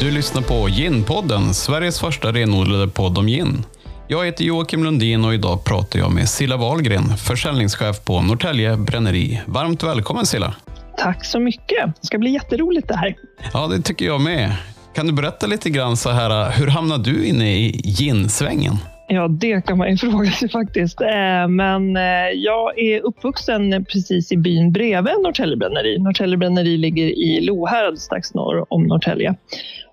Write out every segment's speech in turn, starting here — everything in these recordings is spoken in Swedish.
Du lyssnar på Ginpodden, Sveriges första renodlade podd om gin. Jag heter Joakim Lundin och idag pratar jag med Silla Wahlgren, försäljningschef på Norrtälje Bränneri. Varmt välkommen Silla! Tack så mycket. Det ska bli jätteroligt det här. Ja, det tycker jag med. Kan du berätta lite grann så här, hur hamnade du inne i ginsvängen? Ja, det kan man ju fråga sig faktiskt. Eh, men eh, jag är uppvuxen precis i byn bredvid Norrtälje bränneri. Norrtälje bränneri ligger i Lohärad strax norr om Norrtälje.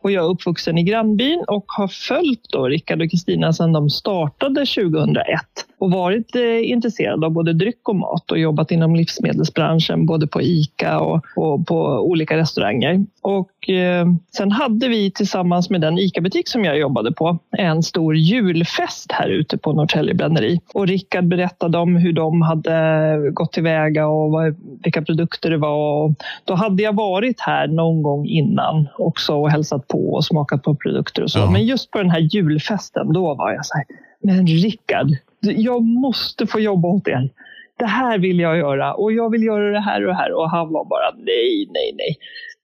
Och jag är uppvuxen i grannbyn och har följt då Rickard och Kristina sedan de startade 2001 och varit eh, intresserad av både dryck och mat och jobbat inom livsmedelsbranschen både på ICA och, och på olika restauranger. Och eh, sen hade vi tillsammans med den ICA-butik som jag jobbade på en stor julfest här ute på Norrtälje bränneri. Och Rickard berättade om hur de hade gått tillväga och vad, vilka produkter det var. Och då hade jag varit här någon gång innan också och hälsat på och smakat på produkter och så. Ja. Men just på den här julfesten, då var jag så här, men Rickard, jag måste få jobba åt er. Det här vill jag göra och jag vill göra det här och det här. Och han var bara nej, nej, nej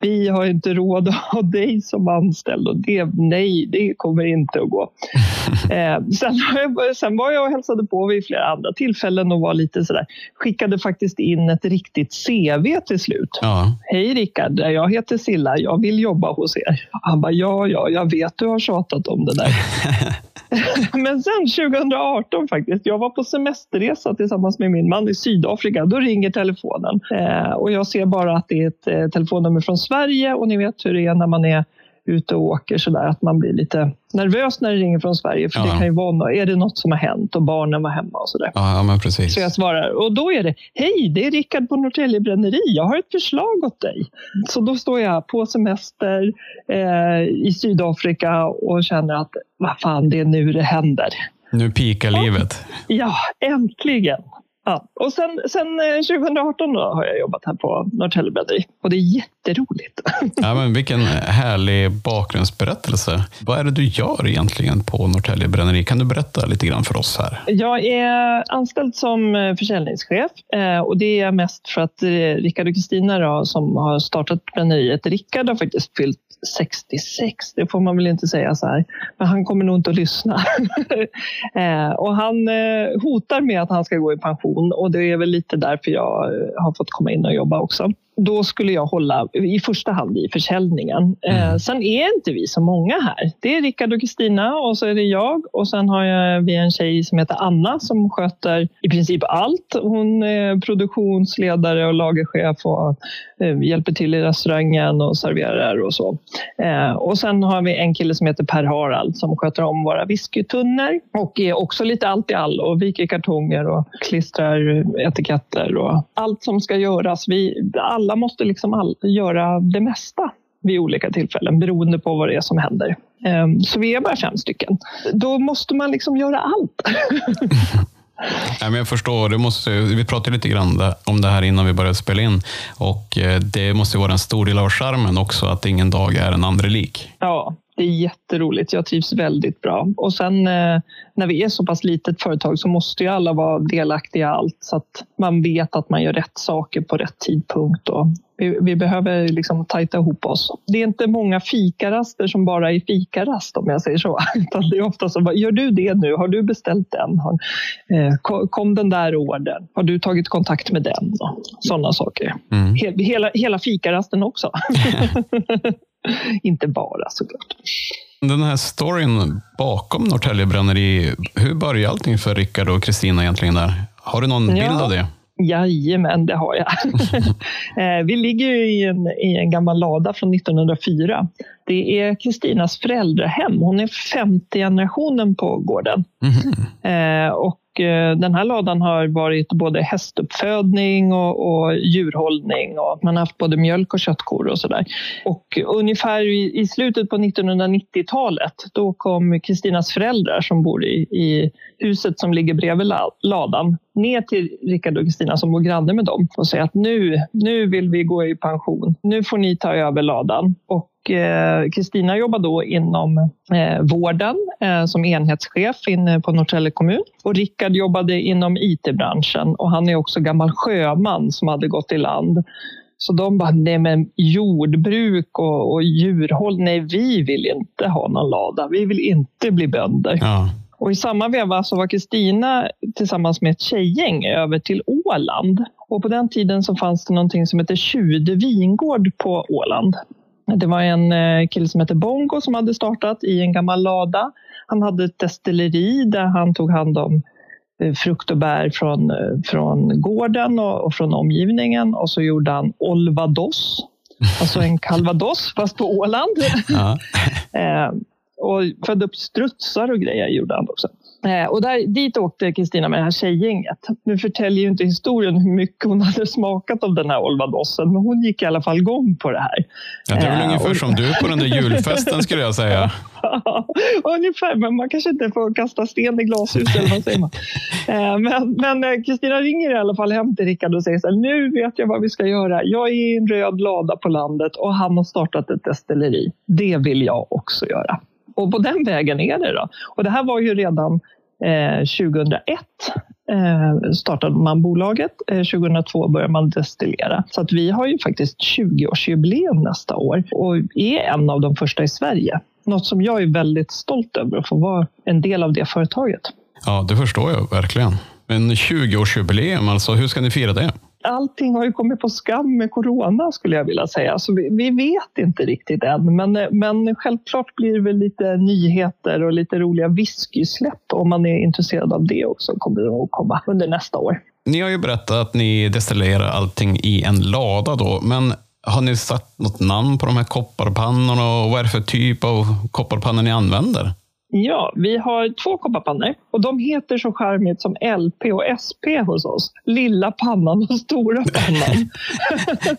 vi har inte råd att ha dig som anställd och det, nej, det kommer inte att gå. eh, sen, sen var jag och hälsade på vid flera andra tillfällen och var lite sådär, skickade faktiskt in ett riktigt CV till slut. Ja. Hej Rickard, jag heter Silla, jag vill jobba hos er. Han bara, ja, ja, jag vet du har tjatat om det där. Men sen 2018 faktiskt, jag var på semesterresa tillsammans med min man i Sydafrika. Då ringer telefonen eh, och jag ser bara att det är ett eh, telefonnummer från Sverige och ni vet hur det är när man är ute och åker sådär att man blir lite nervös när det ringer från Sverige. För ja. det kan ju vara är det något som har hänt och barnen var hemma och sådär. Ja, men precis. Så jag svarar och då är det Hej, det är Rickard på Norrtälje bränneri. Jag har ett förslag åt dig. Så då står jag på semester eh, i Sydafrika och känner att vad fan, det är nu det händer. Nu pikar livet. Ja, äntligen. Ja. Och sen, sen 2018 eh, då har jag jobbat här på Norrtälje bränneri och det är jätteroligt. Ja, men vilken härlig bakgrundsberättelse. Vad är det du gör egentligen på Norrtälje bränneri? Kan du berätta lite grann för oss här? Jag är anställd som eh, försäljningschef eh, och det är mest för att Rickard och Kristina som har startat bränneriet. Rickard har faktiskt fyllt 66, det får man väl inte säga så här. Men han kommer nog inte att lyssna. och han hotar med att han ska gå i pension person och det är väl lite därför jag eh, har fått komma in och jobba också då skulle jag hålla i första hand i försäljningen. Eh, mm. sen är inte vi så många här. Det är Rickard och Kristina och så är det jag och sen har jag, vi en tjej som heter Anna som sköter i princip allt. Hon är produktionsledare och lagerchef och eh, hjälper till i restaurangen och serverar och så. Eh, och sen har vi en kille som heter Per Harald som sköter om våra whiskytunnor och är också lite allt i all och viker kartonger och klistrar etiketter och allt som ska göras. Vi, all alla måste liksom all, göra det mesta vid olika tillfällen beroende på vad det är som händer. Ehm, så vi är bara fem stycken. Då måste man liksom göra allt. Nej, men jag förstår. Det måste, vi pratade lite grann om det här innan vi började spela in. Och eh, Det måste vara en stor del av charmen också, att ingen dag är en andra lik. Ja, det är jätteroligt. Jag trivs väldigt bra. Och sen eh, när vi är så pass litet företag så måste ju alla vara delaktiga i allt så att man vet att man gör rätt saker på rätt tidpunkt. Och vi, vi behöver liksom tajta ihop oss. Det är inte många fikaraster som bara är fikarast om jag säger så. Utan det är ofta så, gör du det nu? Har du beställt den? Har, eh, kom den där ordern? Har du tagit kontakt med den? Sådana saker. Mm. Hela, hela fikarasten också. inte bara såklart. Den här storyn bakom Norrtälje bränneri, hur började allting för Rickard och Kristina egentligen där? Har du någon ja. bild av det? Jajamän, det har jag. Eh, vi ligger i en, i en gammal lada från 1904. Det är Kristinas föräldrahem. Hon är femte generationen på gården. Mm. och Eh, den här ladan har varit både hästuppfödning och, och djurhållning och man har haft både mjölk och köttkor och sådär. Och ungefär i, i slutet på 1990-talet då kom Kristinas föräldrar som bor i, i huset som ligger bredvid ladan ner till Rickard och Kristina som bor granne med dem och säger att nu, nu vill vi gå i pension. Nu får ni ta över ladan. Och Eh, Kristina jobbar då inom eh, vården eh, som enhetschef inne på Norrtälje kommun. Och Rickard jobbade inom IT-branschen och han är också gammal sjöman som hade gått i land. Så de bara, nej men jordbruk och, och djurhåll, nej vi vill inte ha någon lada. Vi vill inte bli bönder. Ja. Och i samma veva så var Kristina tillsammans med ett tjejgäng över till Åland. Och på den tiden så fanns det någonting som heter Tjude vingård på Åland. Det var en eh, kille som hette Bongo som hade startat i en gammal lada. Han hade ett destilleri där han tog hand om eh, frukt och bär från, eh, från gården och, och från omgivningen. Och så gjorde han Olvados, alltså en calvados fast på Åland. Ja. Eh, och födde upp strutsar och grejer gjorde han också. Eh, och där, dit åkte Kristina med det här tjejgänget. Nu förtäljer ju inte historien hur mycket hon hade smakat av den här olvadossen, men hon gick i alla fall igång på det här. Ja, det är väl Eh, ungefär och- som du på den där julfesten skulle jag säga. Ungefär, men man kanske inte får kasta sten i glashus eller vad säger man. Eh, Men men, eh, Kristina ringer i alla fall hem till Rickard och säger så här, nu vet jag vad vi ska göra. Jag är i en röd lada på landet och han har startat ett destilleri. Det vill jag också göra. Och på den vägen är det då. Och det här var ju redan eh, 2001 eh, startade man bolaget. Eh, 2002 började man destillera. Så att vi har ju faktiskt 20-årsjubileum nästa år och är en av de första i Sverige. Något som jag är väldigt stolt över att få vara en del av det företaget. Ja, det förstår jag verkligen. Men 20-årsjubileum, alltså hur ska ni fira det? Allting har ju kommit på skam med corona skulle jag vilja säga. Så vi, vi vet inte riktigt än. Men, eh, men självklart blir det väl lite nyheter och lite roliga whiskysläpp. Om man är intresserad av det också kommer det att komma under nästa år. Ni har ju berättat att ni destillerar allting i en lada då, men har ni satt något namn på de här kopparpannorna och vad är det för typ av kopparpannor ni använder? Ja, vi har två kopparpannor och de heter så charmigt som LP och SP hos oss. Lilla pannan och stora pannan.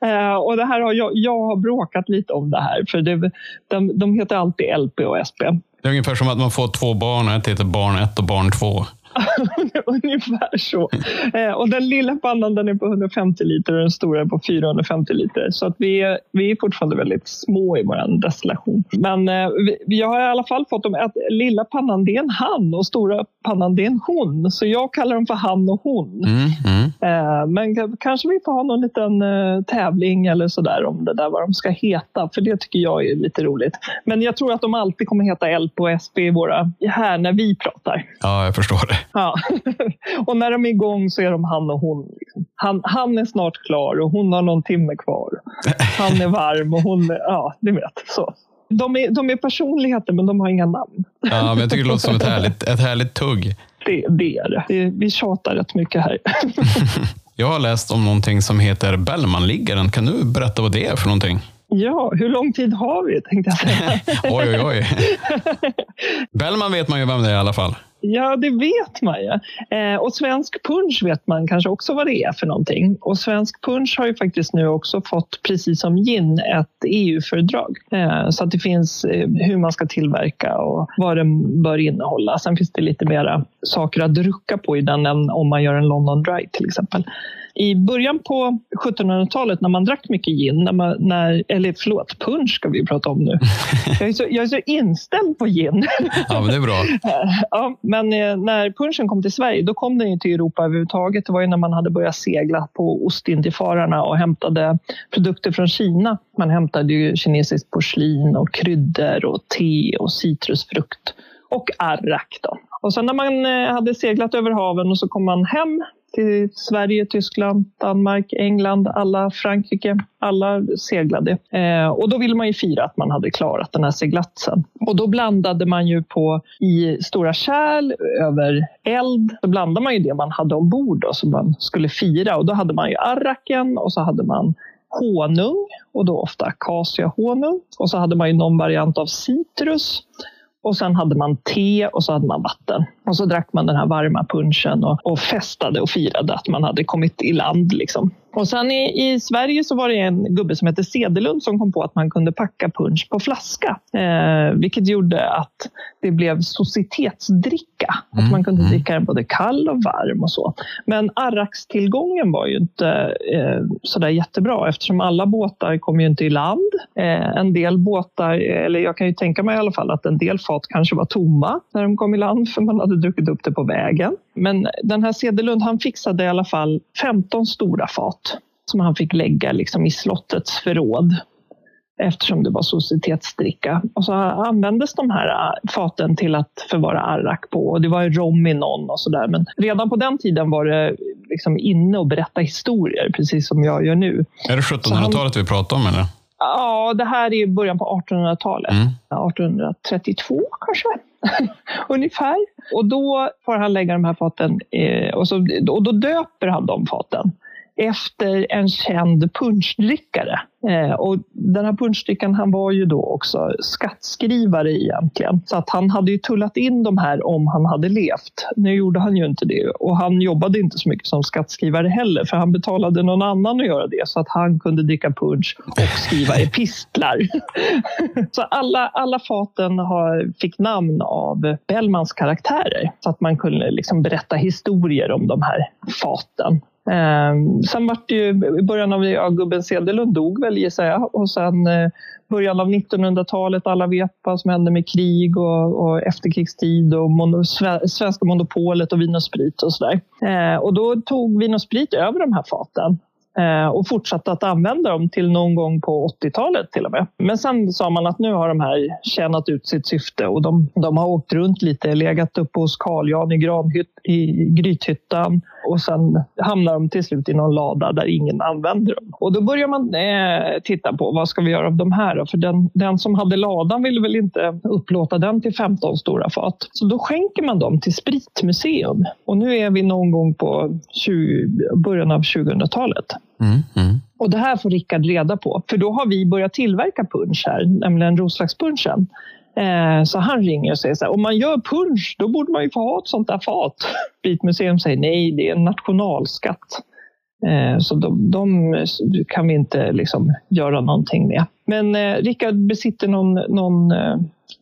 Eh, och det här har jag, jag har bråkat lite om det här för det, de, de heter alltid LP och SP. Det är ungefär som att man får två barn, ett heter barn ett och barn två. Ungefär så. Eh, och den lilla pannan den är på 150 liter och den stora är på 450 liter. Så att vi, är, vi är fortfarande väldigt små i vår destillation. Men eh, vi, jag har i alla fall fått dem att lilla pannan det är en han och stora pannan det är en hon. Så jag kallar dem för han och hon. Mm, mm. Eh, men kanske vi får ha någon liten eh, tävling eller sådär om det där vad de ska heta. För det tycker jag är lite roligt. Men jag tror att de alltid kommer heta LP och SP i våra, här när vi pratar. Ja, jag förstår det. Ja. och när de är igång så är de han och hon. Liksom. Han, han är snart klar och hon har någon timme kvar. Han är varm och hon är, ja, ni vet. Så. De är, de är personligheter men de har inga namn. Ja, men jag tycker det låter som ett härligt, ett härligt tugg. Det, det är det. det. Vi tjatar rätt mycket här. Jag har läst om någonting som heter Bellmanliggaren. Kan du berätta vad det är för någonting? ja, hur lång tid har vi tänkte jag säga. Oj, oj, oj. Bellman vet man ju vem det är i alla fall. Ja, det vet man ju. Eh, och svensk punch vet man kanske också vad det är för någonting. Och svensk punch har ju faktiskt nu också fått, precis som gin, ett EU-fördrag. Eh, så att det finns eh, hur man ska tillverka och vad den bör innehålla. Sen finns det lite mera saker att rucka på i den än om man gör en London Dry till exempel. I början på 1700-talet när man drack mycket gin, när man, när, eller förlåt, punch ska vi prata om nu. Jag är så, jag är så inställd på gin. Ja, men det är bra. Ja, men eh, när punschen kom till Sverige, då kom den ju till Europa överhuvudtaget. Det var ju när man hade börjat segla på Ostindiefararna och hämtade produkter från Kina. Man hämtade ju kinesiskt porslin och kryddor och te och citrusfrukt och arrak. Då. Och sen när man eh, hade seglat över haven och så kom man hem till Sverige, Tyskland, Danmark, England, alla Frankrike. Alla seglade. Eh, och då ville man ju fira att man hade klarat den här seglatsen. Och då blandade man ju på i stora kärl över eld. då blandade man ju det man hade ombord då, som man skulle fira. Och då hade man ju arraken och så hade man honung och då ofta akaciahonung. Och så hade man ju någon variant av citrus. Och sen hade man te och så hade man vatten. Och så drack man den här varma punchen och, och festade och firade att man hade kommit i land. Liksom. Och sen i, i Sverige så var det en gubbe som hette Sedelund som kom på att man kunde packa punch på flaska. Eh, vilket gjorde att det blev societetsdricka. Att man kunde dricka den både kall och varm och så. Men arrakstillgången var ju inte eh, sådär jättebra eftersom alla båtar kom ju inte i land. Eh, en del båtar, eller jag kan ju tänka mig i alla fall att en del fat kanske var tomma när de kom i land för man hade druckit upp det på vägen. Men den här Sedelund han fixade i alla fall 15 stora fat som han fick lägga liksom i slottets förråd eftersom det var societetsdricka. Och så användes de här äh, faten till att förvara arrak på. Och det var rom i någon och sådär. Men redan på den tiden var det liksom inne att berätta historier, precis som jag gör nu. Är det 1700-talet vi pratar om? Eller? Ja, det här är början på 1800-talet. Mm. 1832 kanske, ungefär. Och då får han lägga de här faten eh, och, så, och då döper han de faten efter en känd punchdrickare. Eh, och den här punchdrickaren han var ju då också skattskrivare egentligen. Så att han hade ju tullat in de här om han hade levt. Nu gjorde han ju inte det och han jobbade inte så mycket som skattskrivare heller för han betalade någon annan att göra det så att han kunde dricka punch och skriva epistlar. så alla, alla faten har, fick namn av Bellmans karaktärer så att man kunde liksom berätta historier om de här faten. Eh, sen vart det ju, i början av, ja, gubben Cederlund dog väl gissar jag. Och sen eh, början av 1900-talet, alla vet vad som hände med krig och, och efterkrigstid och mono, svenska monopolet och vin och sprit och sådär. Eh, och då tog vin och sprit över de här faten eh, och fortsatte att använda dem till någon gång på 80-talet till och med. Men sen sa man att nu har de här tjänat ut sitt syfte och de, de har åkt runt lite, legat uppe hos Carl Jan i, Granhytt, i Grythyttan och sen hamnar de till slut i någon lada där ingen använder dem. Och då börjar man eh, titta på vad ska vi göra av de här då? För den, den som hade ladan ville väl inte upplåta den till 15 stora fat. Så då skänker man dem till Spritmuseum. Och nu är vi någon gång på 20, början av 2000-talet. Mm, mm. Och det här får Rickard reda på, för då har vi börjat tillverka punch här, nämligen Roslagspunschen. Eh, så han ringer och säger så här, om man gör punsch, då borde man ju få ha ett sånt där fat. Spritmuseum säger nej, det är en nationalskatt. Eh, så de, de, kan vi inte liksom göra någonting med. Men eh, Rickard besitter någon, någon eh,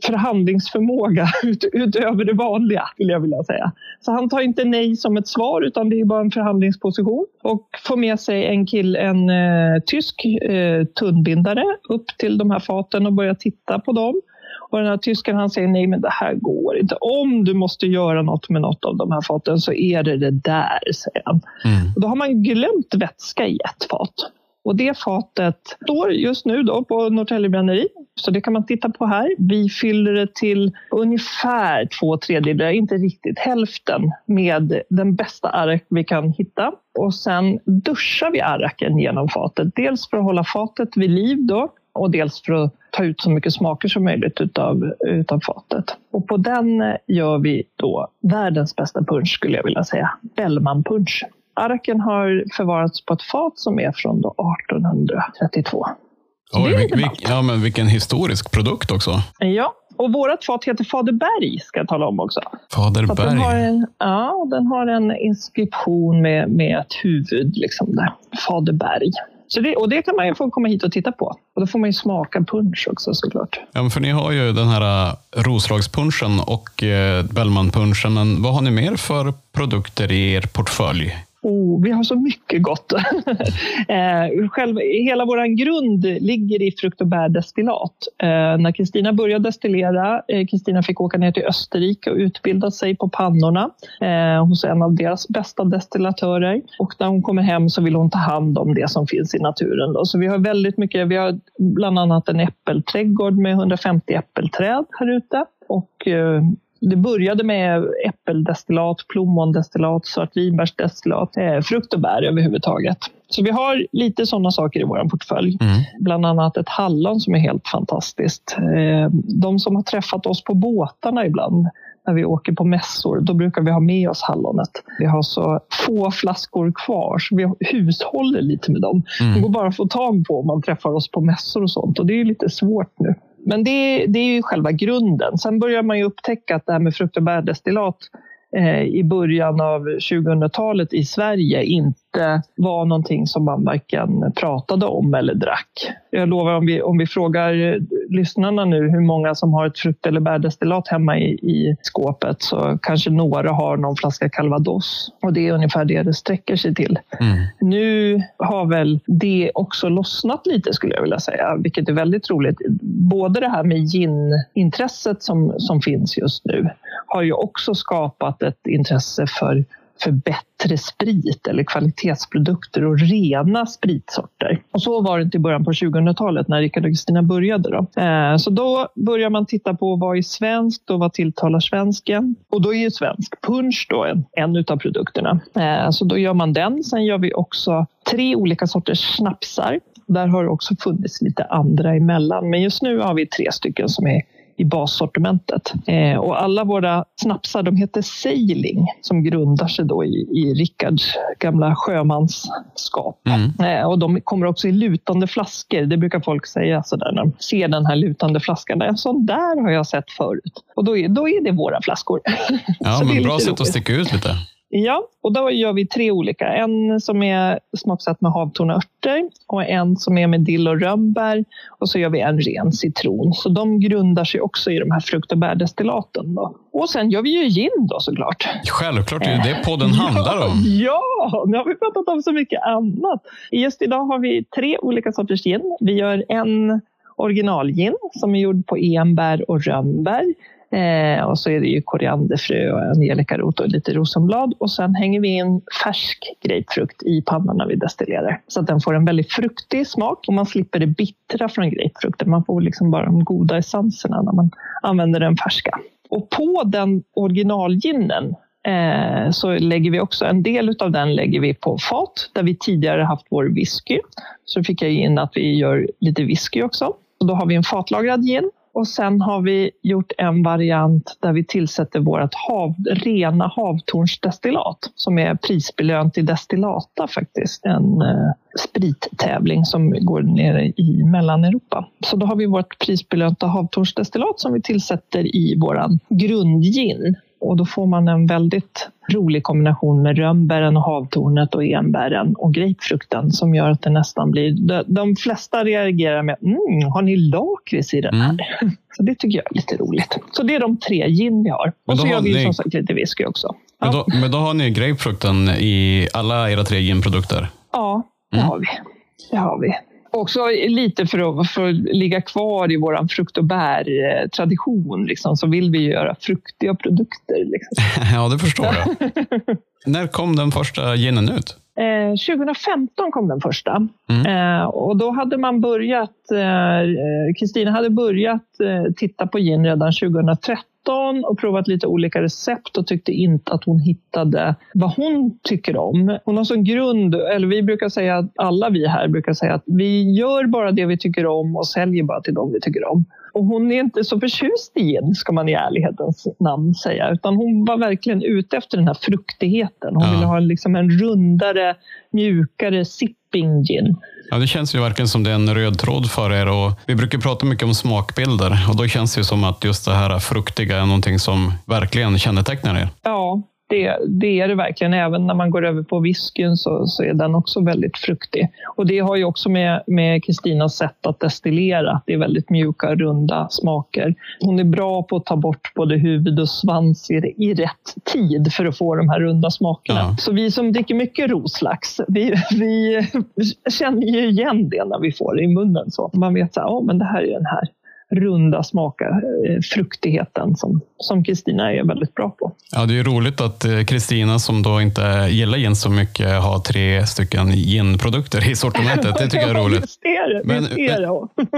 förhandlingsförmåga ut, utöver det vanliga, skulle jag vilja säga. Så han tar inte nej som ett svar, utan det är bara en förhandlingsposition. Och får med sig en, kill, en eh, tysk eh, tunnbindare upp till de här faten och börjar titta på dem. Och den här tysken han säger nej men det här går inte. Om du måste göra något med något av de här faten så är det det där, säger han. Mm. Och då har man glömt vätska i ett fat. Och det fatet står just nu då på Norrtälje bränneri. Så det kan man titta på här. Vi fyller det till ungefär två tredjedelar, inte riktigt hälften, med den bästa arrak vi kan hitta. Och sen duschar vi arraken genom fatet. Dels för att hålla fatet vid liv då och dels för att ta ut så mycket smaker som möjligt utav, utav fatet. Och på den gör vi då världens bästa punch skulle jag vilja säga, Bellman punch. Arken har förvarats på ett fat som är från 1832. Oj, vil, vil, ja, men vilken historisk produkt också. Ja, och vårt fat heter Faderberg, ska jag tala om också. Faderberg? Den har en, ja, den har en inskription med, med ett huvud liksom där. Faderberg. Så det, och det kan man ju få komma hit och titta på. Och då får man ju smaka punch också såklart. Ja, för ni har ju den här äh, Roslagspunchen och äh, uh, Bellmanpunschen. Men vad har ni mer för produkter i er portfölj? Oh, vi har så mycket gott. eh, själv, hela vår grund ligger i frukt och bärdestillat. Eh, när Kristina började destillera, eh, Kristina eh, fick åka ner till Österrike och utbilda sig på pannorna eh, hos en av deras bästa destillatörer. Och när hon kommer hem så vill hon ta hand om det som finns i naturen. Då. Så vi har väldigt mycket, vi har bland annat en äppelträdgård med 150 äppelträd här ute. Och eh, det började med äppeldestillat, plommondestillat, svartvinbärsdestillat, eh, frukt och bär överhuvudtaget. Så vi har lite sådana saker i vår portfölj. Mm. Bland annat ett hallon som är helt fantastiskt. Eh, de som har träffat oss på båtarna ibland när vi åker på mässor, då brukar vi ha med oss hallonet. Vi har så få flaskor kvar så vi hushåller lite med dem. Mm. Det går bara att få tag på om man träffar oss på mässor och sånt och det är lite svårt nu. Men det, det är ju själva grunden. Sen börjar man ju upptäcka att det här med frukt och bärdestillat eh, i början av 2000-talet i Sverige inte var någonting som man varken pratade om eller drack. Jag lovar om vi, om vi frågar lyssnarna nu hur många som har ett frukt eller bärdestillat hemma i, i skåpet så kanske några har någon flaska calvados och det är ungefär det det sträcker sig till. Mm. Nu har väl det också lossnat lite skulle jag vilja säga, vilket är väldigt roligt. Både det här med gin-intresset som, som finns just nu har ju också skapat ett intresse för för bättre sprit eller kvalitetsprodukter och rena spritsorter. Och så var det inte i början på 2000-talet när Rickard och Kristina började. Då. Eh, så då börjar man titta på vad är svenskt och vad tilltalar svensken. Och då är ju svensk punch då en, en av produkterna. Eh, så då gör man den. Sen gör vi också tre olika sorters snapsar. Där har det också funnits lite andra emellan. Men just nu har vi tre stycken som är i bassortimentet. Eh, och alla våra snapsar de heter Sailing som grundar sig då i, i Rickards gamla sjömansskap. Mm. Eh, och de kommer också i lutande flaskor. Det brukar folk säga så där när de ser den här lutande flaskan. En sån där har jag sett förut. Och då är, då är det våra flaskor. Ja, men bra sätt att sticka ut lite. Ja, och då gör vi tre olika. En som är smaksatt med havtorn och en som är med dill och rönnbär och så gör vi en ren citron. Så de grundar sig också i de här frukt och bärdestillaten. Då. Och sen gör vi ju gin då såklart. Självklart, det är det podden handlar om. Ja, nu har vi pratat om så mycket annat. Just idag har vi tre olika sorters gin. Vi gör en originalgin som är gjord på enbär och rönnbär. Eh, och så är det ju korianderfrö och angelikarot och lite rosenblad. Och sen hänger vi in färsk grapefrukt i pannan när vi destillerar. Så att den får en väldigt fruktig smak och man slipper det bittra från grapefrukten. Man får liksom bara de goda essenserna när man använder den färska. Och på den originalginen eh, så lägger vi också en del av den lägger vi på fat där vi tidigare haft vår whisky. Så fick jag in att vi gör lite whisky också. Och då har vi en fatlagrad gin och sen har vi gjort en variant där vi tillsätter vårt hav, rena havtornsdestillat som är prisbelönt i Destillata faktiskt. En eh, sprittävling som går nere i Mellaneuropa. Så då har vi vårt prisbelönta havtornsdestillat som vi tillsätter i våran grundgin och då får man en väldigt rolig kombination med rönnbären, och havtornet och enbären och grapefrukten som gör att det nästan blir... De, de flesta reagerar med mm, har ni lakrits i den här? Mm. Så det tycker jag är lite roligt. Så det är de tre gin vi har. Och så gör vi ni... som sagt lite whisky också. Ja. Men, då, men då har ni grapefrukten i alla era tre ginprodukter? Ja, det mm. har vi. Det har vi. Också lite för att, för att ligga kvar i vår frukt och bär-tradition liksom, så vill vi göra fruktiga produkter. Liksom. ja, det förstår jag. När kom den första ginen ut? Eh, 2015 kom den första. Mm. Eh, och då hade man börjat, eh, Kristina eh, hade börjat eh, titta på gin redan 2013 13 och provat lite olika recept och tyckte inte att hon hittade vad hon tycker om. Hon har som grund, eller vi brukar säga, att alla vi här brukar säga att vi gör bara det vi tycker om och säljer bara till dem vi tycker om. Och hon är inte så förtjust i gin, ska man i ärlighetens namn säga. Utan hon var verkligen ute efter den här fruktigheten. Hon ja. ville ha liksom en rundare, mjukare sipping gin. Ja, det känns ju verkligen som det är en röd tråd för er. Och vi brukar prata mycket om smakbilder och då känns det som att just det här fruktiga är någonting som verkligen kännetecknar er. Ja, det, det, är det verkligen. Även när man går över på whiskyn så, så, är den också väldigt fruktig. Och det har ju också med Kristinas sätt att destillera. Det är väldigt mjuka, runda smaker. Hon är bra på att ta bort både huvud och svans i, i rätt tid för att få de här runda smakerna. Ja. Så vi som dricker mycket roslax, vi, vi känner ju igen det när vi får det i munnen. Så man vet att oh, det här är den här runda smaka, eh, fruktigheten som Kristina är väldigt bra på. Ja, det är roligt att eh, Kristina som då inte gillar gin så mycket har tre stycken ginprodukter i sortimentet. Det tycker jag är roligt. Men, men,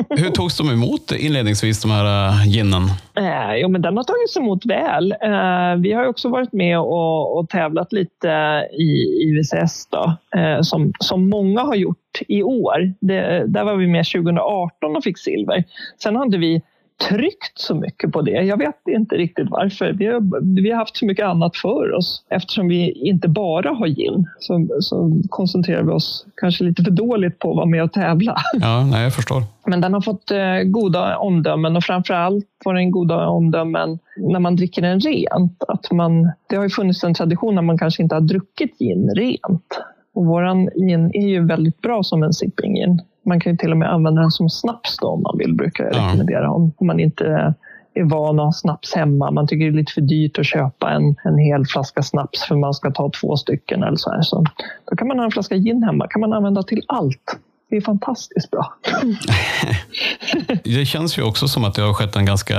hur togs de emot inledningsvis, de här eh, ginen? Eh, jo, men den har tagits emot väl. Eh, vi har också varit med och, och tävlat lite i IWCS då, eh, som, som många har gjort i år. Det, där var vi med 2018 och fick silver. Sen hade vi tryckt så mycket på det. Jag vet inte riktigt varför. Vi har, vi har haft så mycket annat för oss. Eftersom vi inte bara har gin så, så koncentrerar vi oss kanske lite för dåligt på att vara med och tävla. Ja, nej, jag förstår. Men den har fått eh, goda omdömen och framförallt får den goda omdömen när man dricker den rent. Att man, det har ju funnits en tradition när man kanske inte har druckit gin rent. Och våran gin är ju väldigt bra som en sipping gin. Man kan ju till och med använda den som snaps då, om man vill, brukar jag rekommendera. Om man inte är van att ha snaps hemma. Man tycker det är lite för dyrt att köpa en, en hel flaska snaps för man ska ta två stycken eller så här. Så då kan man ha en flaska gin hemma. kan man använda till allt. Det är fantastiskt bra. det känns ju också som att det har skett en ganska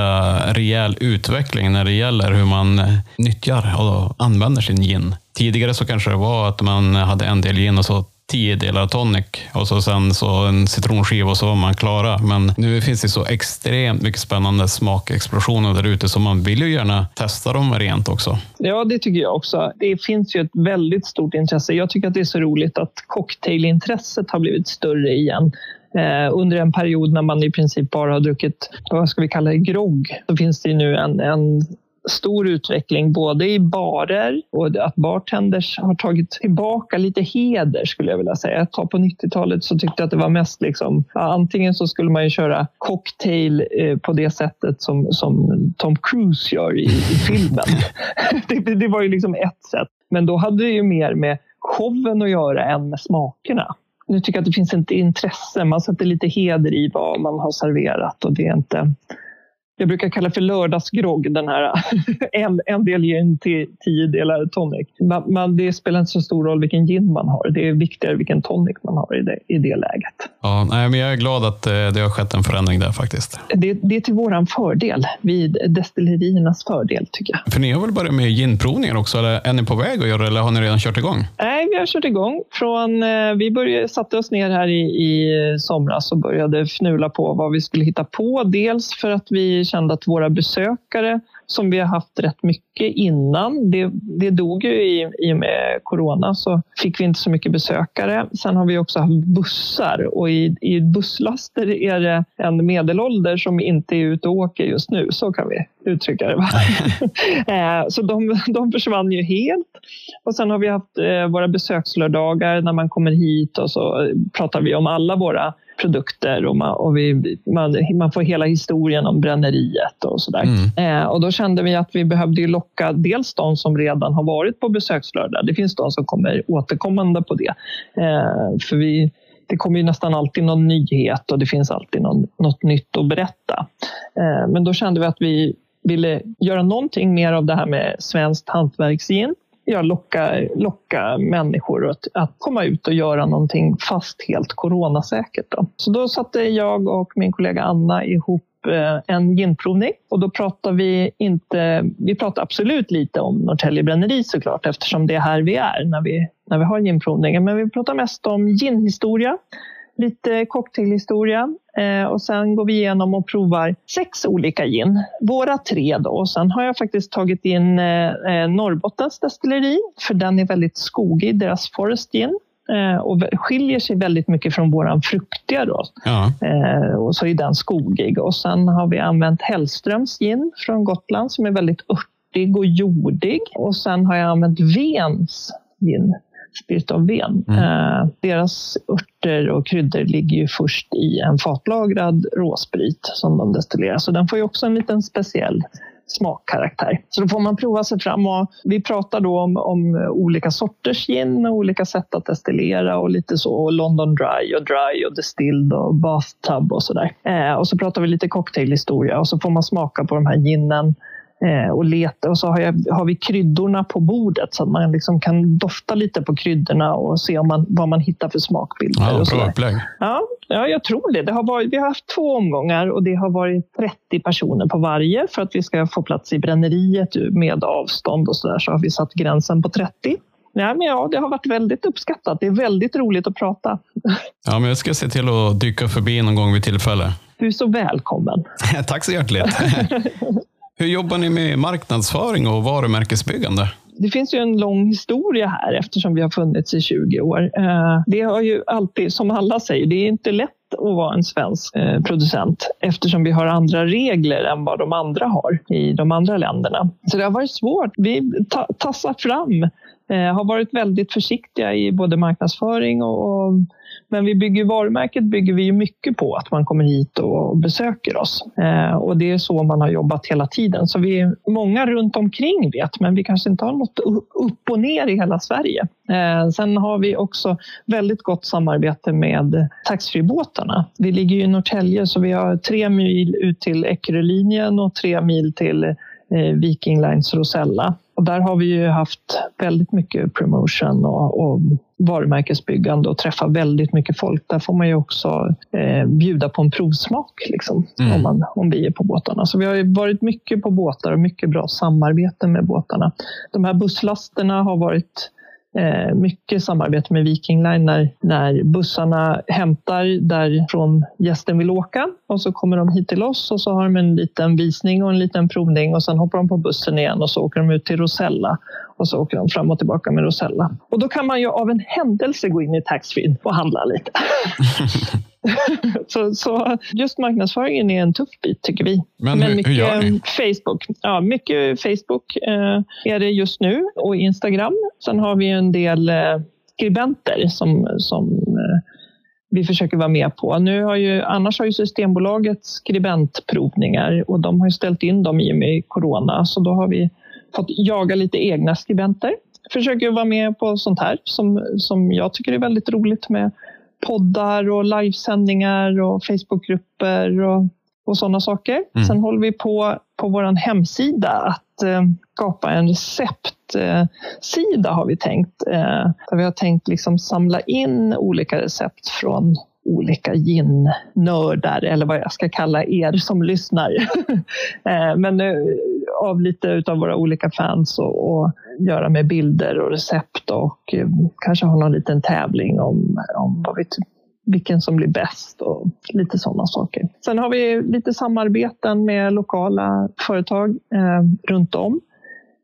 rejäl utveckling när det gäller hur man nyttjar och använder sin gin Tidigare så kanske det var att man hade en del gin och så tio delar tonic och så sen så en citronskiva och så var man klara. Men nu finns det så extremt mycket spännande smakexplosioner där ute så man vill ju gärna testa dem rent också. Ja, det tycker jag också. Det finns ju ett väldigt stort intresse. Jag tycker att det är så roligt att cocktailintresset har blivit större igen eh, under en period när man i princip bara har druckit, vad ska vi kalla det, grogg, så finns det nu en, en stor utveckling både i barer och att bartenders har tagit tillbaka lite heder skulle jag vilja säga. Ett tag på 90-talet så tyckte jag att det var mest liksom, antingen så skulle man ju köra cocktail eh, på det sättet som, som Tom Cruise gör i, i filmen. det, det var ju liksom ett sätt. Men då hade det ju mer med showen att göra än med smakerna. Nu tycker jag att det finns ett intresse. Man sätter lite heder i vad man har serverat och det är inte jag brukar kalla för lördagsgrogg, den här en, en del gin till tio delar tonic. Men, men, det spelar inte så stor roll vilken gin man har. Det är viktigare vilken tonic man har i det, i det läget. Ja, nej, men jag är glad att eh, det har skett en förändring där faktiskt. Det, det är till våran fördel, vid destilleriernas fördel tycker jag. För ni har väl börjat med ginprovningar också, eller är ni på väg att göra det, eller har ni redan kört igång? Nej, vi har kört igång. Från, eh, vi började, satte oss ner här i, i somras och började fnula på vad vi skulle hitta på. Dels för att vi kände att våra besökare som vi har haft rätt mycket innan. Det, det dog ju i, i och med corona så fick vi inte så mycket besökare. Sen har vi också haft bussar och i, i busslaster är det en medelålder som inte är ute och åker just nu. Så kan vi uttrycka det. Eh, så de, de försvann ju helt. Och sen har vi haft eh, våra besökslördagar när man kommer hit och så pratar vi om alla våra produkter och, man, och vi, man, man, får hela historien om bränneriet och sådär. Mm. Eh, och då kände vi att vi behövde locka dels de som redan har varit på besökslördag. Det finns de som kommer återkommande på det. Eh, för vi, det kommer ju nästan alltid någon nyhet och det finns alltid någon, något nytt att berätta. Eh, men då kände vi att vi ville göra någonting mer av det här med svenskt hantverksgin ja, locka, locka människor att, att komma ut och göra någonting fast helt coronasäkert. Då. Så då satte jag och min kollega Anna ihop Eh, en ginprovning och då pratar vi inte, vi pratar absolut lite om Norrtälje bränneri såklart eftersom det är här vi är när vi, när vi har ginprovningen. Men vi pratar mest om ginhistoria, lite cocktailhistoria eh, och sen går vi igenom och provar sex olika gin. Våra tre då. Och sen har jag faktiskt tagit in eh, Norrbottens destilleri för den är väldigt skogig, deras Forest Gin och skiljer sig väldigt mycket från våran fruktiga. Då. Ja. och så är den skogig. Och sen har vi använt Hellströms gin från Gotland som är väldigt örtig och jordig. Och sen har jag använt Vens gin Spirit of Ven. Mm. Eh, deras örter och kryddor ligger ju först i en fatlagrad råsprit som de destillerar. Så den får ju också en liten speciell smakkaraktär. Så då får man prova sig fram. Och vi pratar då om, om olika sorters gin och olika sätt att destillera och lite så. London Dry och Dry och Distilled och Bathtub och sådär. Eh, och så pratar vi lite cocktailhistoria och så får man smaka på de här ginen och leta. Och så har, jag, har, vi kryddorna på bordet så att man liksom kan dofta lite på kryddorna och se om man, vad man hittar för smakbilder. Ja, och bra upplägg. Ja, ja, jag tror det. det har varit, vi har haft två omgångar och det har varit 30 personer på varje för att vi ska få plats i bränneriet med avstånd och så där så har vi satt gränsen på 30. Ja, men ja, det har varit väldigt uppskattat. Det är väldigt roligt att prata. Ja, men jag ska se till att dyka förbi någon gång vid tillfälle. Du är så välkommen. Tack så hjärtligt. Hur jobbar ni med marknadsföring och varumärkesbyggande? Det finns ju en lång historia här eftersom vi har funnits i 20 år. Eh, det har ju alltid, som alla säger, det är inte lätt att vara en svensk eh, producent eftersom vi har andra regler än vad de andra har i de andra länderna. Så det har varit svårt. Vi tassar fram, eh, har varit väldigt försiktiga i både marknadsföring och men vi bygger varumärket bygger vi ju mycket på att man kommer hit och besöker oss. Eh, och det är så man har jobbat hela tiden. Så vi är många runt omkring vet, men vi kanske inte har något upp och ner i hela Sverige. Eh, sen har vi också väldigt gott samarbete med taxfreebåtarna. Vi ligger ju i Norrtälje så vi har tre mil ut till Eckerölinjen och tre mil till eh, Viking Lines Rosella. Och där har vi ju haft väldigt mycket promotion och, och varumärkesbyggande och träffa väldigt mycket folk. Där får man ju också eh, bjuda på en provsmak liksom, mm. om, man, om vi är på båtarna. Så vi har varit mycket på båtar och mycket bra samarbete med båtarna. De här busslasterna har varit Eh, mycket samarbete med Viking Line när, när bussarna hämtar därifrån gästen vill åka. Och så kommer de hit till oss och så har de en liten visning och en liten provning och sen hoppar de på bussen igen och så åker de ut till Rosella och så åker de fram och tillbaka med Rosella. Och då kan man ju av en händelse gå in i taxfree och handla lite. så, så, just marknadsföringen är en tuff bit tycker vi. Men, Men hur, mycket hur gör ni? Facebook. Ja, mycket Facebook eh, är det just nu och Instagram. Sen har vi en del eh, skribenter som, som eh, vi försöker vara med på. Nu har ju, annars har ju Systembolaget skribentprovningar och de har ställt in dem i och med corona. Så då har vi fått jaga lite egna skribenter. Försöker vara med på sånt här som, som jag tycker är väldigt roligt med poddar och livesändningar och Facebookgrupper och, och sådana saker. Mm. Sen håller vi på på vår hemsida att eh, skapa en receptsida har vi tänkt. Eh, där vi har tänkt liksom samla in olika recept från olika gin-nördar eller vad jag ska kalla er som lyssnar. Eh, men eh, av lite av våra olika fans och, och, göra med bilder och recept och eh, kanske ha någon liten tävling om, om vad vi vilken som blir bäst och lite sådana saker. Sen har vi lite samarbeten med lokala företag eh, runt om.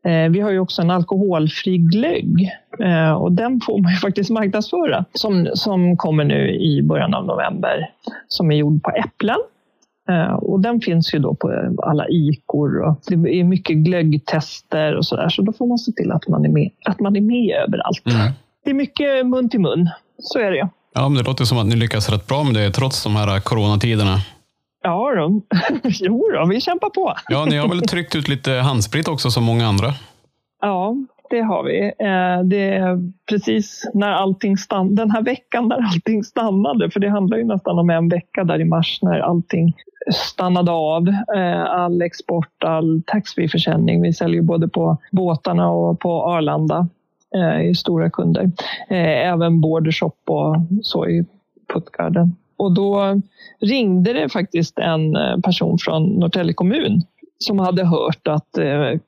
Eh, vi har ju också en alkoholfri glögg eh, och den får man ju faktiskt marknadsföra som, som kommer nu i början av november som är gjord på äpplen. Eh, och den finns ju då på alla ikor och det är mycket glöggtester och sådär så då får man se till att man är med, att man är med överallt. Mm. Det är mycket mun till mun, så är det. Ja, men det låter som att ni lyckas rätt bra med det trots de här coronatiderna. Ja, då. jo då, vi kämpar på. ja, ni har väl tryckt ut lite handsprit också som många andra? Ja, det har vi. Eh, det är precis när allting stannade, den här veckan när allting stannade, för det handlar ju nästan om en vecka där i mars när allting stannade av. Eh, all export, all taxfree-försäljning. Vi säljer både på båtarna och på Arlanda eh, i stora kunder. Eh, även Bordershop och så i Puttgarden. Och då ringde det faktiskt en eh, person från Norrtälje kommun som hade hört att eh,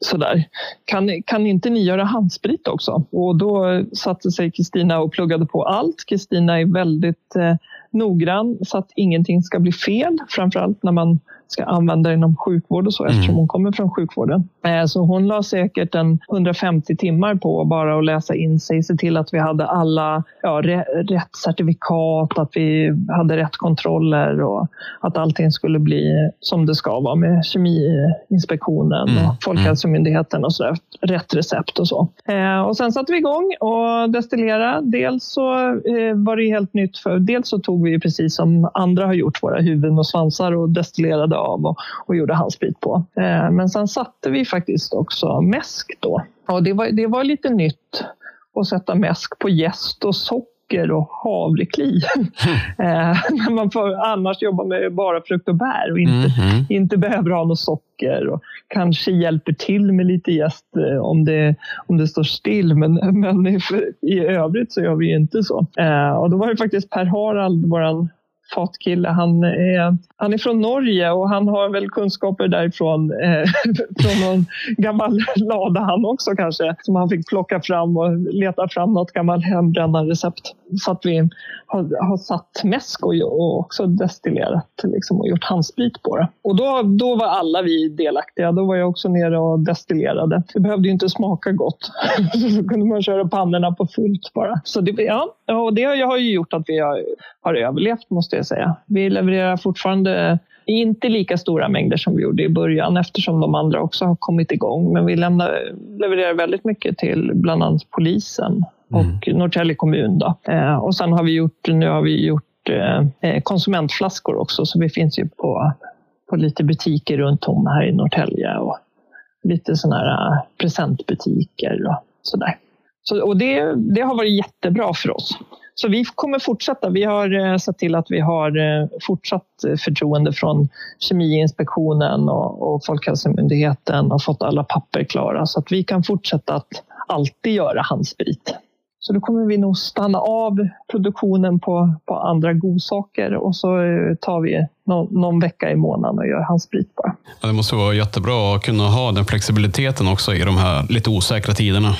sådär, kan, kan inte ni göra handsprit också? Och då satte sig Kristina och pluggade på allt. Kristina är väldigt eh, noggrann så att ingenting ska bli fel, framförallt när man ska använda inom sjukvård och så eftersom mm. hon kommer från sjukvården. Eh, så hon la säkert en 150 timmar på bara att läsa in sig, se till att vi hade alla ja, rätt certifikat, att vi hade rätt kontroller och att allting skulle bli som det ska vara med Kemiinspektionen mm. och Folkhälsomyndigheten och så där, rätt recept och så. Eh, och sen satte vi igång och destillerade. Dels så eh, var det helt nytt för dels så tog vi precis som andra har gjort våra huvuden och svansar och destillerade av och, och gjorde handsprit på. Eh, men sen satte vi faktiskt också mäsk då. Och det var, det var lite nytt att sätta mäsk på gäst och socker och havrekli. Mm. När man får annars jobba med bara frukt och bär och inte, mm inte behöver ha något socker. Och kanske hjälper till med lite gäst eh, om det, om det står still. Men, men i, i övrigt så gör vi inte så. Eh, och då var det faktiskt Per Harald, vår fatkille. Han är, han är från Norge och han har väl kunskaper därifrån eh, från någon gammal lada han också kanske som han fick plocka fram och leta fram något gammalt hembrännarrecept. Så att vi har, har satt mäsk och, och också destillerat liksom, och gjort handsprit på det. Och då, då var alla vi delaktiga. Då var jag också nere och destillerade. Det behövde ju inte smaka gott. så kunde man köra pannorna på fullt bara. Så det, ja, och det har ju gjort att vi har, har överlevt måste jag säga. Vi levererar fortfarande inte lika stora mängder som vi gjorde i början eftersom de andra också har kommit igång. Men vi lämnar, levererar väldigt mycket till bland annat polisen och mm. Norrtälje kommun. Då. Eh, och sen har vi gjort, nu har vi gjort eh, konsumentflaskor också så vi finns ju på, på lite butiker runt om här i Norrtälje och lite sådana här presentbutiker och sådär. Så, och det, det har varit jättebra för oss. Så vi kommer fortsätta. Vi har eh, sett till att vi har eh, fortsatt eh, förtroende från Kemiinspektionen och, och Folkhälsomyndigheten och fått alla papper klara så att vi kan fortsätta att alltid göra handsprit. Så då kommer vi nog stanna av produktionen på, på andra godsaker och så tar vi någon, någon vecka i månaden och gör handsprit bara. Ja, det måste vara jättebra att kunna ha den flexibiliteten också i de här lite osäkra tiderna.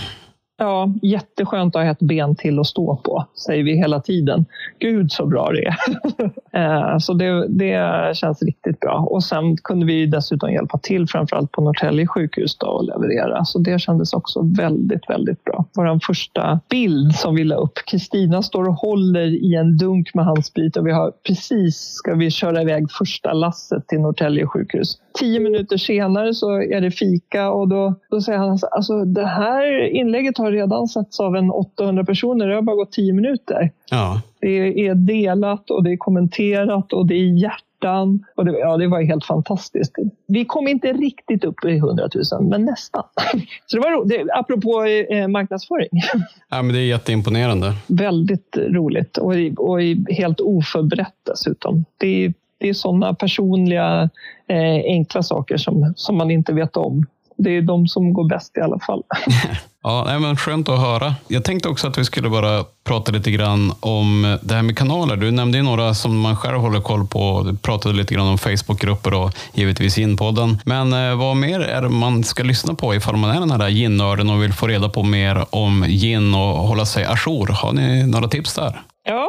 Ja, jätteskönt att ha ett ben till att stå på, säger vi hela tiden. Gud så bra det är. Eh, så det, det känns riktigt bra. Och sen kunde vi dessutom hjälpa till, framförallt på Norrtälje sjukhus då, och leverera. Så det kändes också väldigt, väldigt bra. Vår första bild som vi la upp, Kristina står och håller i en dunk med handsprit och vi har precis ska vi köra iväg första lasset till Norrtälje sjukhus. Tio minuter senare så är det fika och då, då säger han alltså det här inlägget har redan setts av en 800 personer. Det har bara gått tio minuter. Ja. Det är delat och det är kommenterat och det är hjärtan. Och det, ja, det var helt fantastiskt. Vi kom inte riktigt upp i 100 000, men nästan. Så det var roligt. Apropå eh, marknadsföring. Ja, men det är jätteimponerande. Väldigt roligt och, och helt oförberett dessutom. Det är, det är sådana personliga eh, enkla saker som, som man inte vet om det är de som går bäst i alla fall. ja, nej, men Skönt att höra. Jag tänkte också att vi skulle bara prata lite grann om det här med kanaler. Du nämnde ju några som man själv håller koll på. Du pratade lite grann om Facebookgrupper och givetvis Ginpodden. Men eh, vad mer är det man ska lyssna på ifall man är den här gin-nörden och vill få reda på mer om gin och hålla sig ajour? Har ni några tips där? Ja,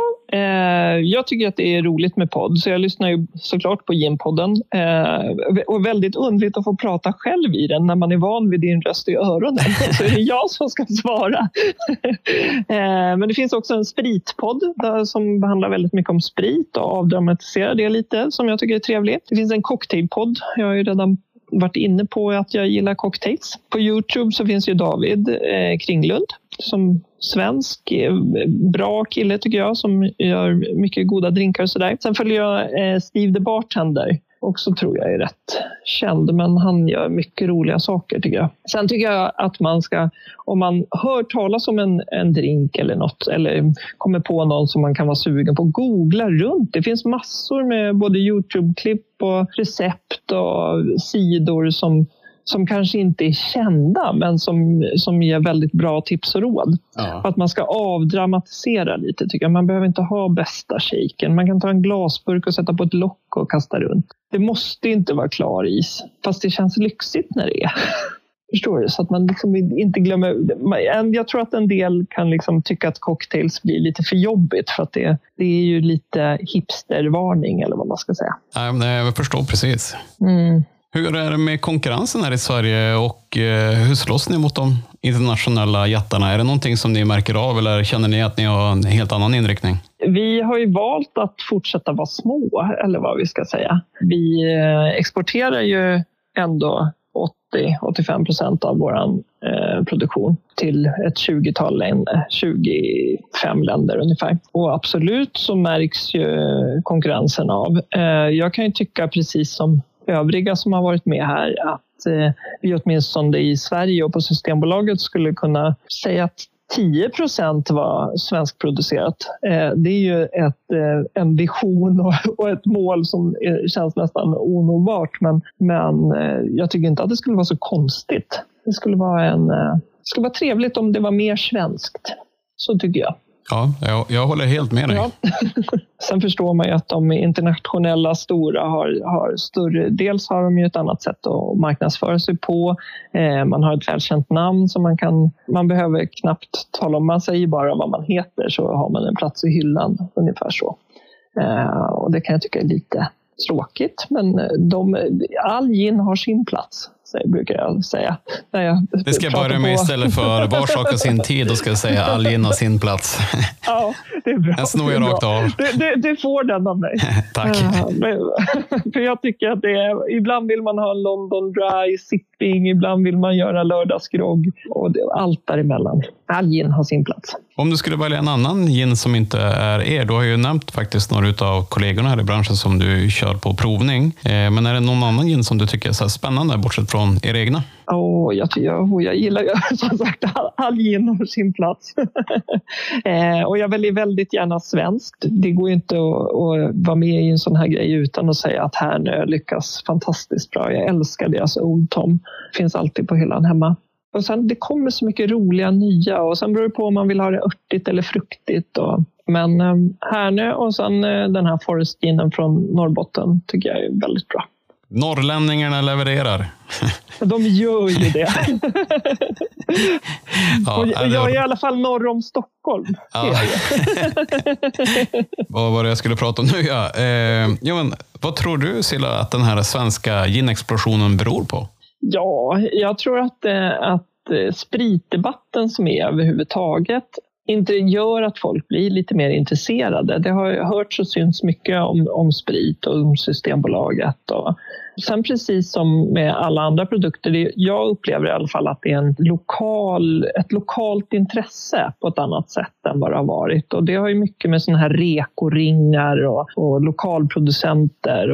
jag tycker att det är roligt med podd, så jag lyssnar ju såklart på Jim-podden. Eh, och väldigt undligt att få prata själv i den när man är van vid din röst i öronen. Så är det jag som ska svara. eh, men det finns också en spritpodd där, som behandlar väldigt mycket om sprit och avdramatiserar det lite, som jag tycker är trevligt. Det finns en cocktailpodd. Jag har ju redan varit inne på att jag gillar cocktails. På Youtube så finns ju David eh, Kringlund som svensk. Eh, bra kille tycker jag som gör mycket goda drinkar och sådär. Sen följer jag eh, Steve the Bartender också tror jag är rätt känd, men han gör mycket roliga saker tycker jag. Sen tycker jag att man ska, om man hör talas om en, en drink eller något eller kommer på någon som man kan vara sugen på, googla runt. Det finns massor med både Youtube-klipp och recept och sidor som som kanske inte är kända men som, som ger väldigt bra tips och råd. Ja. Att man ska avdramatisera lite tycker jag. Man behöver inte ha bästa shaken. Man kan ta en glasburk och sätta på ett lock och kasta runt. Det måste inte vara klar is, fast det känns lyxigt när det är. Förstår du? Så att man liksom inte glömmer... Jag tror att en del kan liksom tycka att cocktails blir lite för jobbigt för att det, det är ju lite hipstervarning eller vad man ska säga. Nej, jag förstår precis. Mm. Hur är det med konkurrensen här i Sverige och eh, hur slåss ni mot de internationella jättarna? Är det någonting som ni märker av eller känner ni att ni har en helt annan inriktning? Vi har ju valt att fortsätta vara små, eller vad vi ska säga. Vi eh, exporterar ju ändå 80-85 procent av vår eh, produktion till ett 20-tal länder, 25 länder ungefär. Och absolut så märks ju konkurrensen av. Eh, jag kan ju tycka precis som övriga som har varit med här att eh, vi åtminstone i Sverige och på Systembolaget skulle kunna säga att 10 procent var svenskproducerat. Eh, det är ju ett, eh, en vision och ett mål som eh, känns nästan onåbart. Men, men jag tycker inte att det skulle vara så konstigt. Det skulle vara, en, det skulle vara trevligt om det var mer svenskt. Så tycker jag. Ja, jag, jag håller helt med dig. Ja. Sen förstår man ju att de internationella stora har, har större... Dels har de ju ett annat sätt att marknadsföra sig på. Eh, man har ett välkänt namn som man kan... Man behöver knappt tala om. Man säger bara vad man heter så har man en plats i hyllan. Ungefär så. Eh, och det kan jag tycka är lite tråkigt. Men de, all gin har sin plats brukar jag säga. När jag det ska jag börja med på. istället för var sak har sin tid, då ska jag säga all gin har sin plats. Ja, det är bra. Den snor jag rakt av. Du, du, du, får den av mig. Tack. för jag tycker att det är, ibland vill man ha en London Dry sipping, ibland vill man göra lördagsgrogg och det, allt däremellan. All gin har sin plats. Om du skulle välja en annan gin som inte är er, du har ju nämnt faktiskt några av kollegorna här i branschen som du kör på provning. Eh, men är det någon annan gin som du tycker är så spännande, bortsett från er egna? Oh, jag, jag, jag gillar ju som sagt all, gin har sin plats. eh, och jag väljer väldigt gärna svenskt. Det går ju inte att, att, vara med i en sån här grej utan att säga att Härnö lyckas fantastiskt bra. Jag älskar deras Old Tom. Finns alltid på hyllan hemma. Och sen, det kommer så mycket roliga nya och sen beror det på om man vill ha det örtigt eller fruktigt. Och, men eh, Härnö och sen eh, den här Forest Ginen från Norrbotten tycker jag är väldigt bra. Norrlänningarna levererar. De gör ju det. ja, och jag är i alla fall norr om Stockholm. Ja. vad var det jag skulle prata om nu? Ja. Eh, ja, men, vad tror du Silla att den här svenska ginexplosionen beror på? Ja, jag tror att, eh, att eh, spritdebatten som är överhuvudtaget inte gör att folk blir lite mer intresserade. Det har hörts och synts mycket om, om sprit och om Systembolaget. Och sen precis som med alla andra produkter, det, jag upplever i alla fall att det är en lokal, ett lokalt intresse på ett annat sätt än vad det har varit. Och det har ju mycket med sådana här rekoringar och, och lokalproducenter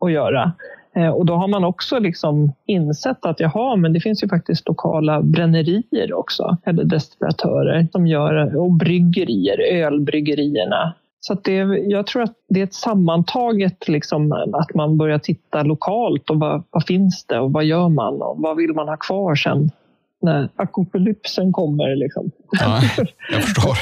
att göra. Eh, och då har man också liksom insett att jaha, men det finns ju faktiskt lokala brännerier också, eller destillatörer som gör, och bryggerier, ölbryggerierna. Så det, jag tror att det är ett sammantaget, liksom, att man börjar titta lokalt och vad, vad finns det och vad gör man och vad vill man ha kvar sen när apokalypsen kommer. Liksom. Ja, jag förstår.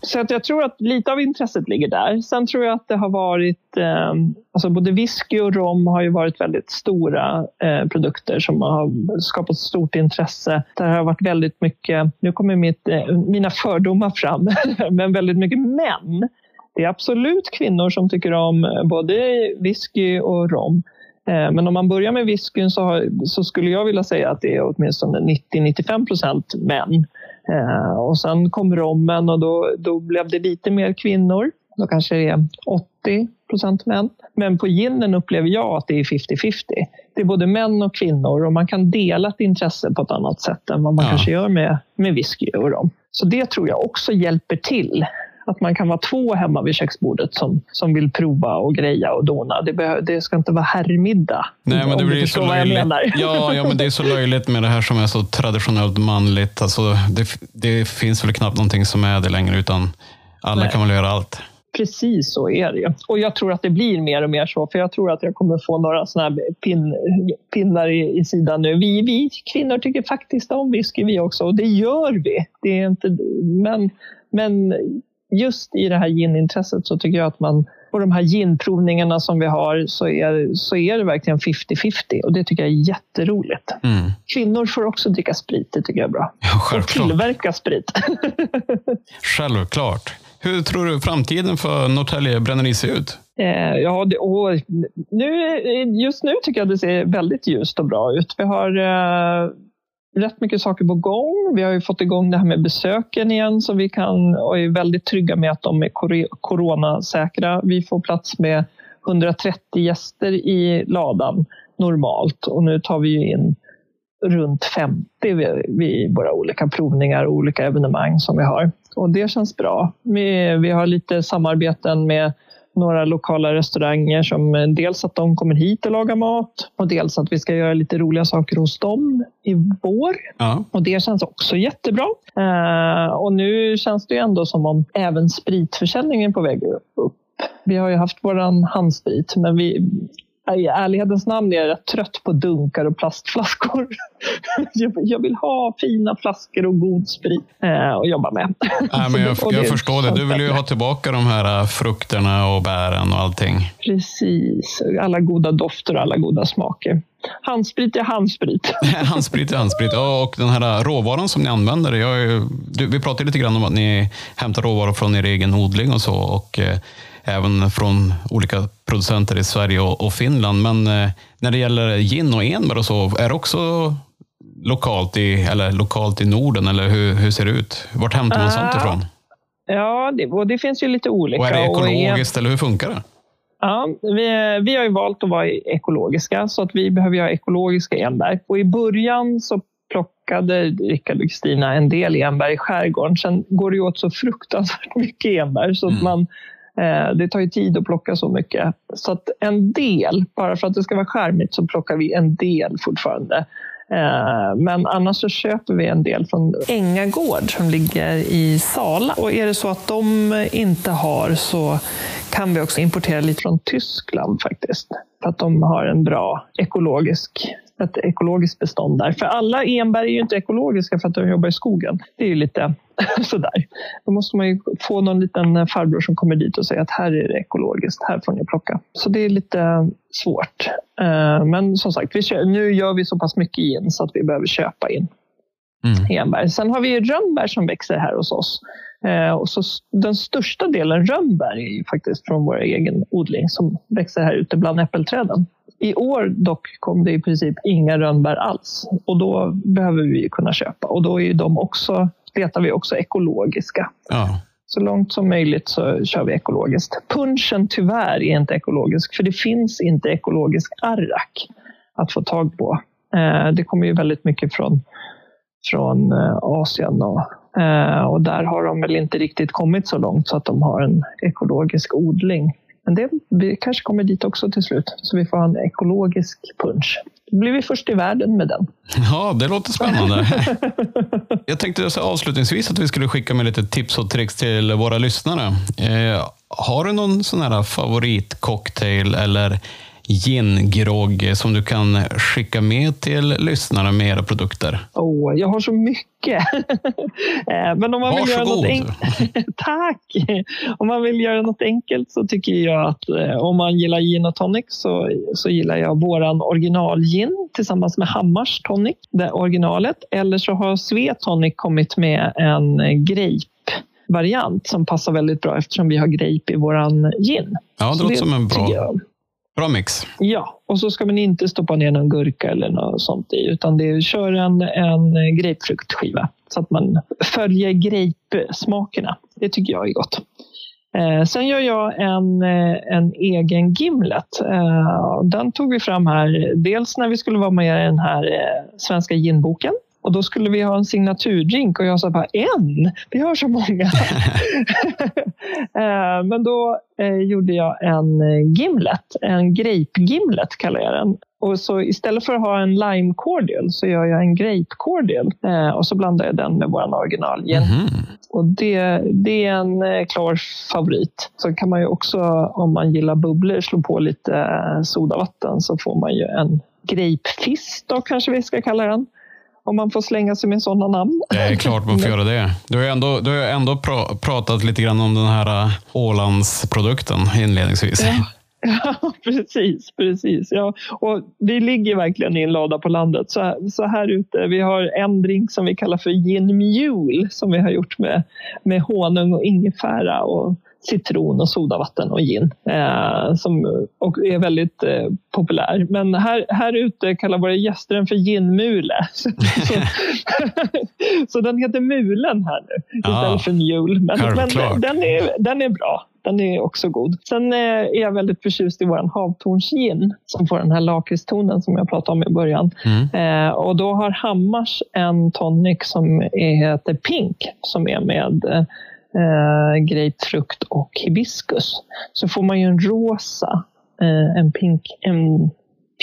Så att jag tror att lite av intresset ligger där. Sen tror jag att det har varit, eh, alltså både whisky och rom har ju varit väldigt stora eh, produkter som har skapat stort intresse. Det har varit väldigt mycket, nu kommer mitt, eh, mina fördomar fram, men väldigt mycket män. Det är absolut kvinnor som tycker om både whisky och rom. Eh, men om man börjar med whiskyn så, har, så, skulle jag vilja säga att det är åtminstone 90-95 procent män. Eh, och sen kom rommen och då, då blev det lite mer kvinnor. Då kanske det är 80 procent män. Men på ginen upplever jag att det är 50-50. Det är både män och kvinnor och man kan dela ett intresse på ett annat sätt än vad man ja. kanske gör med, med whisky och rom. Så det tror jag också hjälper till att man kan vara två hemma vid köksbordet som, som vill prova och greja och dona. Det, det ska inte vara herrmiddag. Nej, men det blir så löjligt. Ja, ja, men det är så löjligt med det här som är så traditionellt manligt. Alltså, det, det finns väl knappt någonting som är det längre, utan alla Nej. kan väl göra allt. Precis så är det. Och jag tror att det blir mer och mer så, för jag tror att jag kommer få några såna här pin, pinnar i, i sidan nu. Vi, vi kvinnor tycker faktiskt om whisky vi också, och det gör vi. Det är inte, men, men just i det här ginintresset så tycker jag att man på de här ginprovningarna som vi har så är, så är det verkligen 50-50 och det tycker jag är jätteroligt. Mm. Kvinnor får också dricka sprit, det tycker jag är bra. Ja, självklart. Och tillverka sprit. självklart. Hur tror du framtiden för Norrtälje bränneri ser ut? Eh, ja, det, och nu, just nu tycker jag det ser väldigt ljust och bra ut. Vi har eh, rätt mycket saker på gång. Vi har ju fått igång det här med besöken igen så vi kan och är väldigt trygga med att de är coronasäkra. Vi får plats med 130 gäster i ladan normalt och nu tar vi in runt 50 vid våra olika provningar och olika evenemang som vi har. Och det känns bra. Vi, vi har lite samarbeten med några lokala restauranger som eh, dels att de kommer hit och lagar mat och dels att vi ska göra lite roliga saker hos dem i vår. Ja. Och det känns också jättebra. Uh, och nu känns det ju ändå som om även spritförsäljningen är på väg upp. Vi har ju haft våran handsprit, men vi, i ärlighetens namn är jag rätt trött på dunkar och plastflaskor. jag vill ha fina flaskor och god sprit eh, att jobba med. Nej, men jag, jag förstår det. Du vill ju ha tillbaka de här äh, frukterna och bären och allting. Precis. Alla goda dofter och alla goda smaker. Handsprit är handsprit. handsprit är handsprit. Och den här äh, råvaran som ni använder. Jag, du, vi pratade lite grann om att ni hämtar råvaror från er egen odling och så. Och, eh, även från olika producenter i Sverige och, Finland. Men eh, när det gäller gin och enbär och så, är det också lokalt i, eller lokalt i Norden? Eller hur, hur ser det ut? Vart hämtar man sånt ifrån? Ja, det, och det finns ju lite olika. Och är det ekologiskt eller hur funkar det? Ja, vi, vi har ju valt att vara ekologiska så att vi behöver ha ekologiska enbär. Och i början så plockade Rickard och Kristina en del enbär i skärgården. Sen går det åt så fruktansvärt mycket enbär så att mm. man Eh, det tar ju tid att plocka så mycket. Så att en del, bara för att det ska vara skärmigt, så plockar vi en del fortfarande. Eh, men annars så köper vi en del från Ängagård som ligger i Sala. Och är det så att de inte har så kan vi också importera lite från Tyskland faktiskt. För att de har en bra ekologisk ett ekologiskt bestånd där. För alla enbär är ju inte ekologiska för att de jobbar i skogen. Det är ju lite sådär. Då måste man ju få någon liten farbror som kommer dit och säger att här är det ekologiskt, här får ni plocka. Så det är lite svårt. Eh, men som sagt, nu gör vi så pass mycket in så att vi behöver köpa in mm. enbär. Sen har vi rönnbär som växer här hos oss. Eh, och så den största delen rönnbär är ju faktiskt från vår egen odling som växer här ute bland äppelträden. I år dock kom det i princip inga rönnbär alls och då behöver vi kunna köpa och då är de också, letar vi också ekologiska. Ja. Så långt som möjligt så kör vi ekologiskt. Punchen tyvärr är inte ekologisk för det finns inte ekologisk arrak att få tag på. Eh, det kommer ju väldigt mycket från, från eh, Asien och, eh, och där har de väl inte riktigt kommit så långt så att de har en ekologisk odling. Men det, vi kanske kommer dit också till slut, så vi får ha en ekologisk punch. Då blir vi först i världen med den. Ja, det låter spännande. Jag tänkte så avslutningsvis att vi skulle skicka med lite tips och tricks till våra lyssnare. Eh, har du någon sån här favoritcocktail eller gin-grogg som du kan skicka med till lyssnarna med era produkter? Oh, jag har så mycket. Eh, men om man vill göra något enkelt... Tack! Om man vill göra något enkelt så tycker jag att eh, om man gillar gin och tonic så, så gillar jag våran original-gin tillsammans med Hammars tonic, det originalet. Eller så har Sve Tonic kommit med en grape variant som passar väldigt bra eftersom vi har grape i våran gin. Ja, det så låter det som en bra, Bra mix. Ja, och så ska man inte stoppa ner någon gurka eller något sånt i, utan det är, kör en, en grapefruktskiva så att man följer grape-smakerna. Det tycker jag är gott. Eh, sen gör jag en, eh, en egen gimlet. Eh, den tog vi fram här, dels när vi skulle vara med i den här eh, svenska ginboken och då skulle vi ha en signaturdrink och jag sa bara en, vi har så många. Eh, men då eh, gjorde jag en eh, gimlet, en grape gimlet kallar jag den. Och så istället för att ha en lime cordial så gör jag en grape cordial och så blandar jag den med vår original gin. Mm. Och det, det är en klar favorit. Så kan man ju också, om man gillar bubblor, slå på lite sodavatten så får man ju en grapefist då kanske vi ska kalla den om man får slänga sig med sådana namn. Det är klart man får göra det. Du har ju ändå, du har ändå pra, pratat lite grann om den här äh, Ålandsprodukten inledningsvis. Ja. Ja, precis. precis. Ja. Och vi ligger verkligen i en lada på landet. Så här, så här ute, vi har en drink som vi kallar för gin mule som vi har gjort med, med honung och ingefära och citron och sodavatten och gin eh, som och är väldigt eh, populär. Men här, här ute kallar våra gäster den för ginmule. så, så den heter Mulen här nu istället ja, för Mule. Men, men den, är, den är bra. Den är också god. Sen eh, är jag väldigt förtjust i vår havtornsgin som får den här lakritstonen som jag pratade om i början. Mm. Eh, och då har Hammars en tonic som heter Pink som är med eh, grapefrukt och hibiskus så får man ju en rosa, eh, en pink, en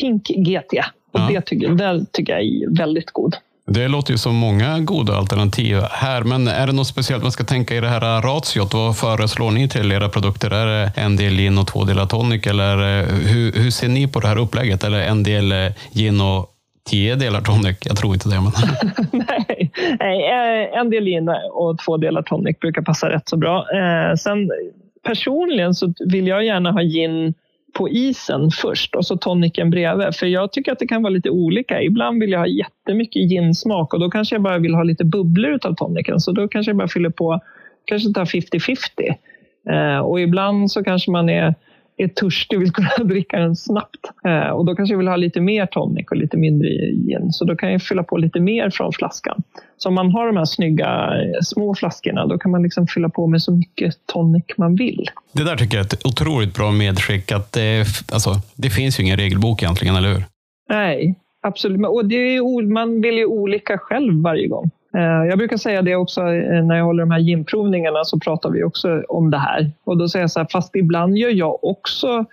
pink GT. Och ja. det, tycker, det tycker jag är väldigt god. Det låter ju som många goda alternativ här, men är det något speciellt man ska tänka i det här ratiot? Vad föreslår ni till era produkter? Är det en del gin och två delar tonic? Eller eh, hur, hur ser ni på det här upplägget? Eller en del eh, gin och tio delar tonic. Jag tror inte det. Men... Nej. Nej, eh, en del gin och två delar tonic brukar passa rätt så bra. Eh, sen personligen så vill jag gärna ha gin på isen först och så tonicen bredvid. För jag tycker att det kan vara lite olika. Ibland vill jag ha jättemycket ginsmak och då kanske jag bara vill ha lite bubblor av tonicen. Så då kanske jag bara fyller på, kanske tar 50-50. Eh, och ibland så kanske man är är törstig och vill kunna dricka den snabbt. Eh, och då kanske jag vill ha lite mer tonic och lite mindre gin. Så då kan jag fylla på lite mer från flaskan. Så om man har de här snygga eh, små flaskorna då kan man liksom fylla på med så mycket tonic man vill. Det där tycker jag är ett otroligt bra medskick. Att det, alltså, det finns ju ingen regelbok egentligen, eller hur? Nej, absolut. Och det är, man vill ju olika själv varje gång. Eh, jag brukar säga det också eh, när jag håller de här ginprovningarna så pratar vi också om det här. Och då säger jag så här, fast ibland gör jag också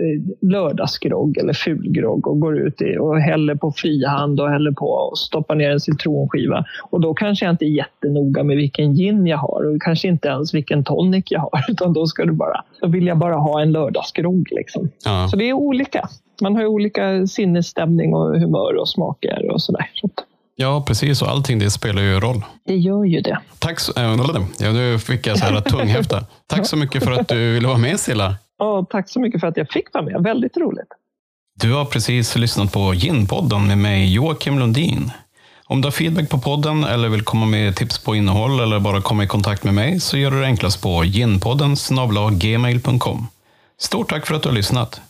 Eh, lördagsgrogg eller fulgrogg och går ut och häller på frihand och häller på och stoppar ner en citronskiva. Och då kanske jag inte är jättenoga med vilken gin jag har och kanske inte ens vilken tonic jag har. Utan då, ska du bara, då vill jag bara ha en lördagsgrogg. Liksom. Ja. Så det är olika. Man har olika sinnesstämning och humör och smaker och sådär. Så Ja, precis. Och allting det spelar ju roll. Det gör ju det. Tack så, äh, ja, nu fick jag så här tunghäfta. Tack så mycket för att du ville vara med Silla. Och tack så mycket för att jag fick vara med. Väldigt roligt. Du har precis lyssnat på Ginpodden med mig Joakim Lundin. Om du har feedback på podden eller vill komma med tips på innehåll eller bara komma i kontakt med mig så gör du det enklast på ginpodden gmail.com. Stort tack för att du har lyssnat.